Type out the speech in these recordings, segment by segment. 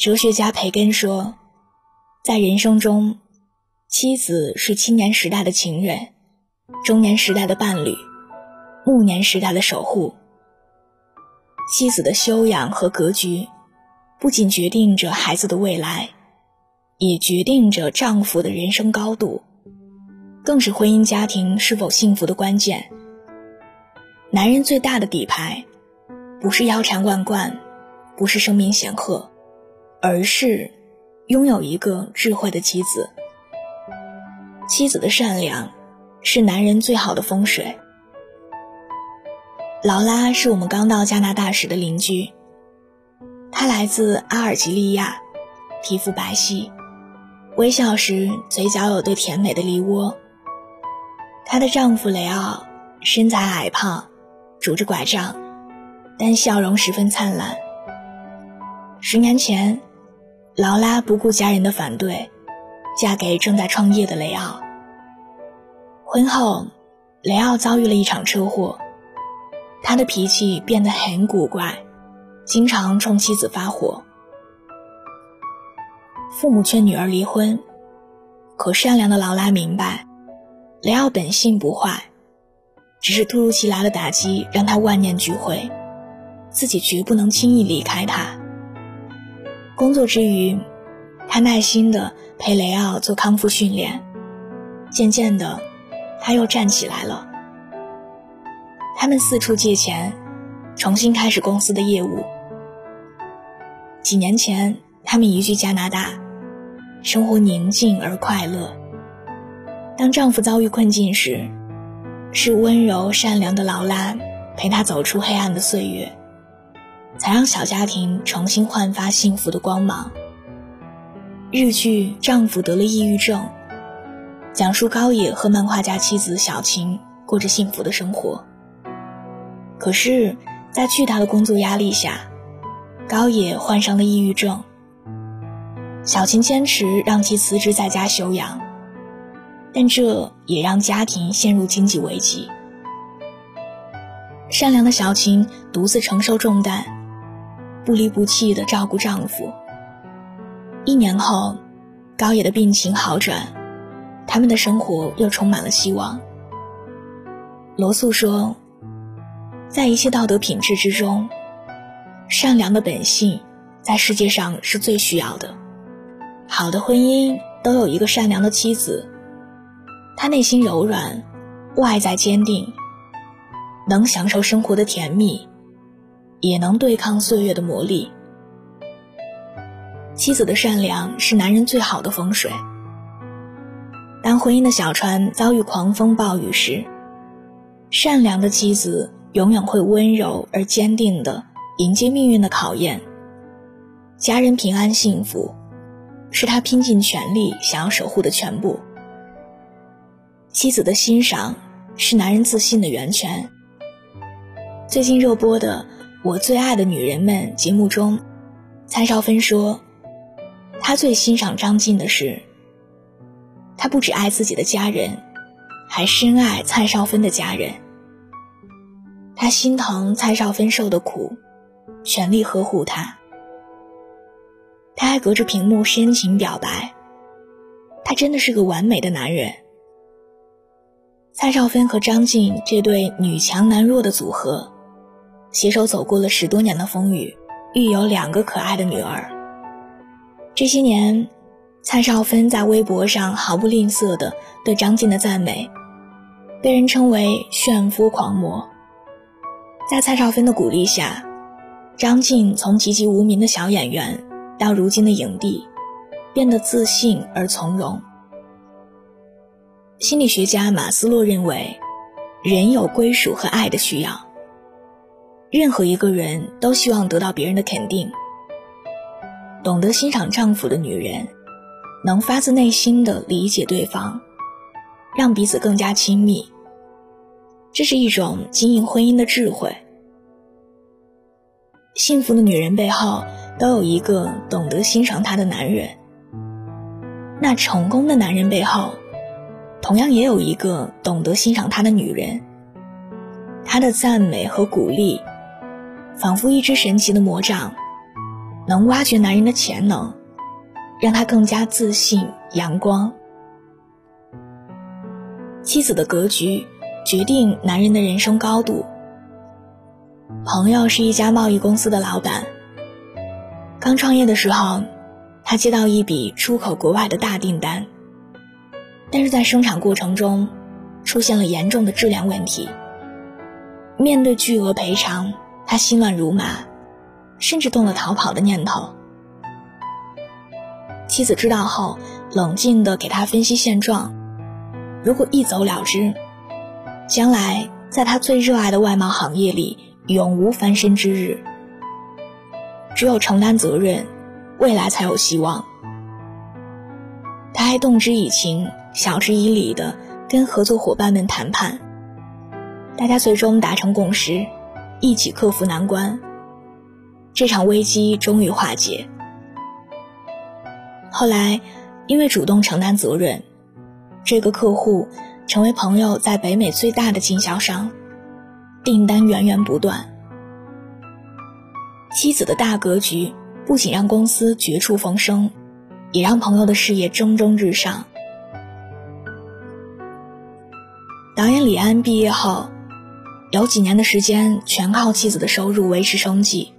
哲学家培根说，在人生中，妻子是青年时代的情人，中年时代的伴侣，暮年时代的守护。妻子的修养和格局，不仅决定着孩子的未来，也决定着丈夫的人生高度，更是婚姻家庭是否幸福的关键。男人最大的底牌，不是腰缠万贯，不是声名显赫。而是拥有一个智慧的妻子。妻子的善良是男人最好的风水。劳拉是我们刚到加拿大时的邻居，她来自阿尔及利亚，皮肤白皙，微笑时嘴角有对甜美的梨窝。她的丈夫雷奥身材矮胖，拄着拐杖，但笑容十分灿烂。十年前。劳拉不顾家人的反对，嫁给正在创业的雷奥。婚后，雷奥遭遇了一场车祸，他的脾气变得很古怪，经常冲妻子发火。父母劝女儿离婚，可善良的劳拉明白，雷奥本性不坏，只是突如其来的打击让他万念俱灰，自己绝不能轻易离开他。工作之余，他耐心地陪雷奥做康复训练。渐渐的，他又站起来了。他们四处借钱，重新开始公司的业务。几年前，他们移居加拿大，生活宁静而快乐。当丈夫遭遇困境时，是温柔善良的劳拉陪他走出黑暗的岁月。才让小家庭重新焕发幸福的光芒。日剧《丈夫得了抑郁症》，讲述高野和漫画家妻子小晴过着幸福的生活。可是，在巨大的工作压力下，高野患上了抑郁症。小晴坚持让其辞职在家休养，但这也让家庭陷入经济危机。善良的小晴独自承受重担。不离不弃地照顾丈夫。一年后，高野的病情好转，他们的生活又充满了希望。罗素说，在一切道德品质之中，善良的本性在世界上是最需要的。好的婚姻都有一个善良的妻子，她内心柔软，外在坚定，能享受生活的甜蜜。也能对抗岁月的磨砺。妻子的善良是男人最好的风水。当婚姻的小船遭遇狂风暴雨时，善良的妻子永远会温柔而坚定地迎接命运的考验。家人平安幸福，是他拼尽全力想要守护的全部。妻子的欣赏是男人自信的源泉。最近热播的。我最爱的女人们节目中，蔡少芬说，她最欣赏张晋的是，他不只爱自己的家人，还深爱蔡少芬的家人。他心疼蔡少芬受的苦，全力呵护她。他还隔着屏幕深情表白，他真的是个完美的男人。蔡少芬和张晋这对女强男弱的组合。携手走过了十多年的风雨，育有两个可爱的女儿。这些年，蔡少芬在微博上毫不吝啬的对张晋的赞美，被人称为“炫夫狂魔”。在蔡少芬的鼓励下，张晋从籍籍无名的小演员到如今的影帝，变得自信而从容。心理学家马斯洛认为，人有归属和爱的需要。任何一个人都希望得到别人的肯定。懂得欣赏丈夫的女人，能发自内心的理解对方，让彼此更加亲密。这是一种经营婚姻的智慧。幸福的女人背后都有一个懂得欣赏她的男人。那成功的男人背后，同样也有一个懂得欣赏他的女人。他的赞美和鼓励。仿佛一只神奇的魔杖，能挖掘男人的潜能，让他更加自信、阳光。妻子的格局决定男人的人生高度。朋友是一家贸易公司的老板。刚创业的时候，他接到一笔出口国外的大订单，但是在生产过程中出现了严重的质量问题。面对巨额赔偿，他心乱如麻，甚至动了逃跑的念头。妻子知道后，冷静地给他分析现状：如果一走了之，将来在他最热爱的外贸行业里。永无翻身之日。只有承担责任，未来才有希望。他还动之以情、晓之以理的跟合作伙伴们谈判，大家最终达成共识，一起克服难关。这场危机终于化解。后来，因为主动承担责任，这个客户成为朋友在北美最大的经销商。订单源源不断，妻子的大格局不仅让公司绝处逢生，也让朋友的事业蒸蒸日上。导演李安毕业后，有几年的时间全靠妻子的收入维持生计。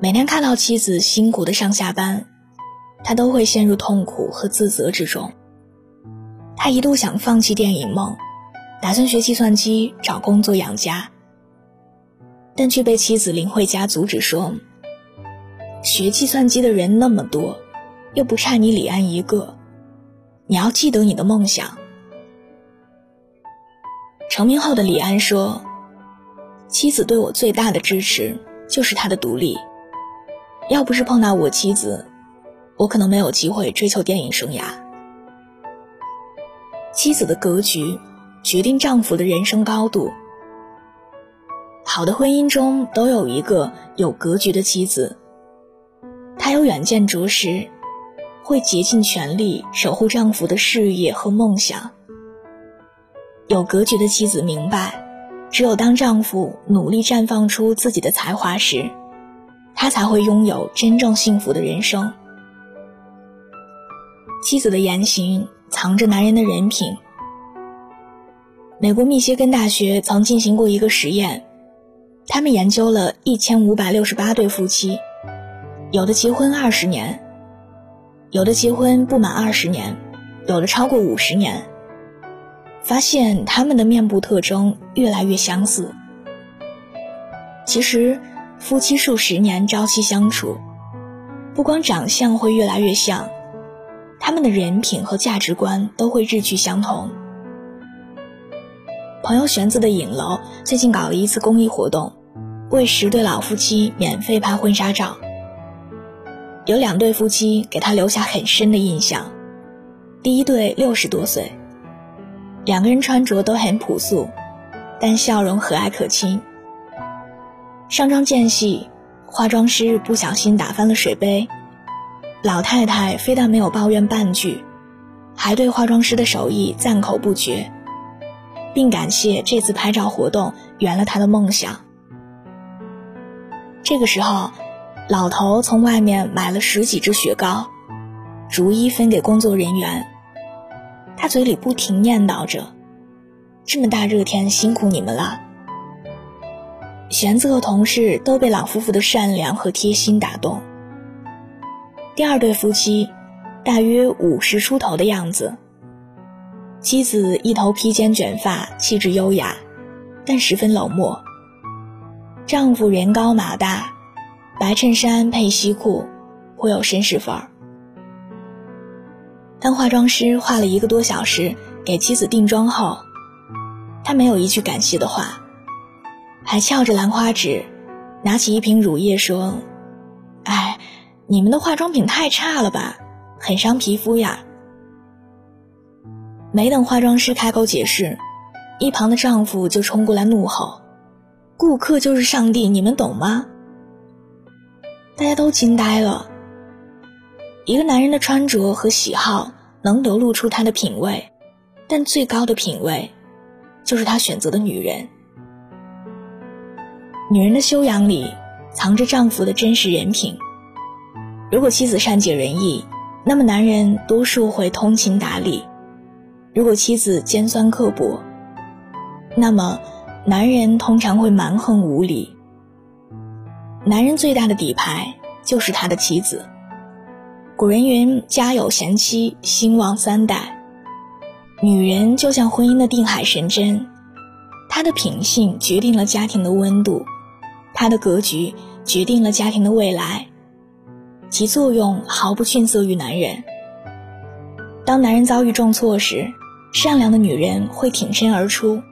每天看到妻子辛苦的上下班，他都会陷入痛苦和自责之中。他一度想放弃电影梦。打算学计算机找工作养家，但却被妻子林慧嘉阻止说：“学计算机的人那么多，又不差你李安一个，你要记得你的梦想。”成名后的李安说：“妻子对我最大的支持就是她的独立，要不是碰到我妻子，我可能没有机会追求电影生涯。”妻子的格局。决定丈夫的人生高度。好的婚姻中都有一个有格局的妻子，她有远见卓识，会竭尽全力守护丈夫的事业和梦想。有格局的妻子明白，只有当丈夫努力绽放出自己的才华时，她才会拥有真正幸福的人生。妻子的言行藏着男人的人品。美国密歇根大学曾进行过一个实验，他们研究了一千五百六十八对夫妻，有的结婚二十年，有的结婚不满二十年，有的超过五十年，发现他们的面部特征越来越相似。其实，夫妻数十年朝夕相处，不光长相会越来越像，他们的人品和价值观都会日趋相同。朋友玄子的影楼最近搞了一次公益活动，为十对老夫妻免费拍婚纱照。有两对夫妻给他留下很深的印象。第一对六十多岁，两个人穿着都很朴素，但笑容和蔼可亲。上妆间隙，化妆师不小心打翻了水杯，老太太非但没有抱怨半句，还对化妆师的手艺赞口不绝。并感谢这次拍照活动圆了他的梦想。这个时候，老头从外面买了十几支雪糕，逐一分给工作人员。他嘴里不停念叨着：“这么大热天辛苦你们了。”玄子和同事都被老夫妇的善良和贴心打动。第二对夫妻，大约五十出头的样子。妻子一头披肩卷发，气质优雅，但十分冷漠。丈夫人高马大，白衬衫配西裤，颇有绅士范儿。当化妆师花了一个多小时给妻子定妆后，他没有一句感谢的话，还翘着兰花指，拿起一瓶乳液说：“哎，你们的化妆品太差了吧，很伤皮肤呀。”没等化妆师开口解释，一旁的丈夫就冲过来怒吼：“顾客就是上帝，你们懂吗？”大家都惊呆了。一个男人的穿着和喜好能流露出他的品味，但最高的品味，就是他选择的女人。女人的修养里，藏着丈夫的真实人品。如果妻子善解人意，那么男人多数会通情达理；如果妻子尖酸刻薄，那么男人通常会蛮横无理。男人最大的底牌就是他的妻子。古人云：“家有贤妻，兴旺三代。”女人就像婚姻的定海神针，她的品性决定了家庭的温度，她的格局决定了家庭的未来，其作用毫不逊色于男人。当男人遭遇重挫时，善良的女人会挺身而出，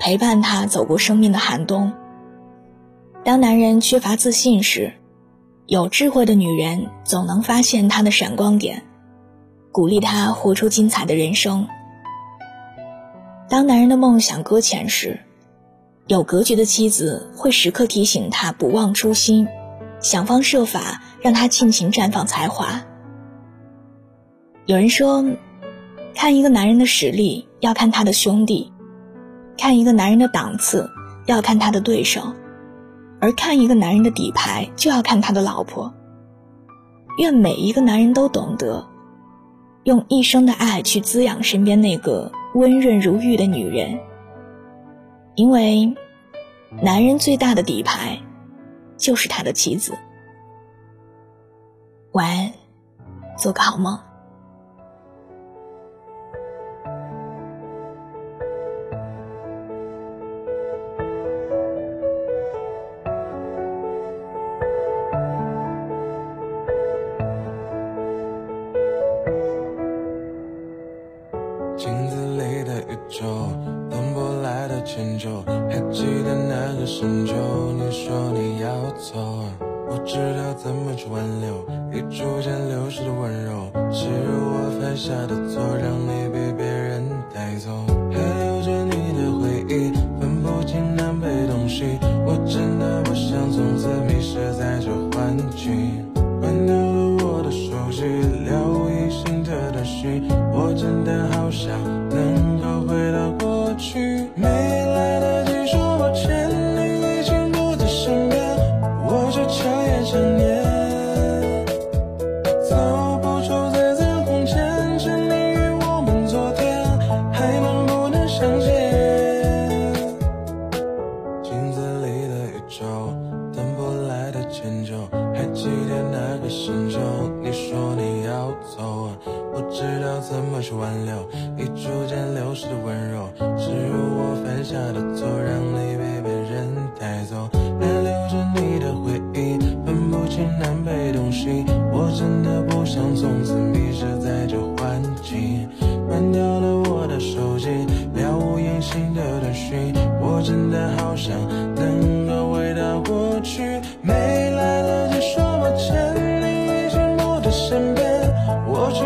陪伴他走过生命的寒冬。当男人缺乏自信时，有智慧的女人总能发现他的闪光点，鼓励他活出精彩的人生。当男人的梦想搁浅时，有格局的妻子会时刻提醒他不忘初心，想方设法让他尽情绽放才华。有人说，看一个男人的实力要看他的兄弟，看一个男人的档次要看他的对手，而看一个男人的底牌就要看他的老婆。愿每一个男人都懂得，用一生的爱去滋养身边那个。温润如玉的女人，因为男人最大的底牌就是他的妻子。晚安，做个好梦。怎么去挽留已逐渐流失的温柔，是我犯下的错，让你挽留已逐渐流失的温柔？是我犯下的错，让你被别人带走，还留着你的回忆，分不清南北东西。我真的不想从此迷失在这环境，关掉了我的手机，了无音信的短讯。我真的好想能够回到过去，没来得及说抱歉，你已经不在身边，我却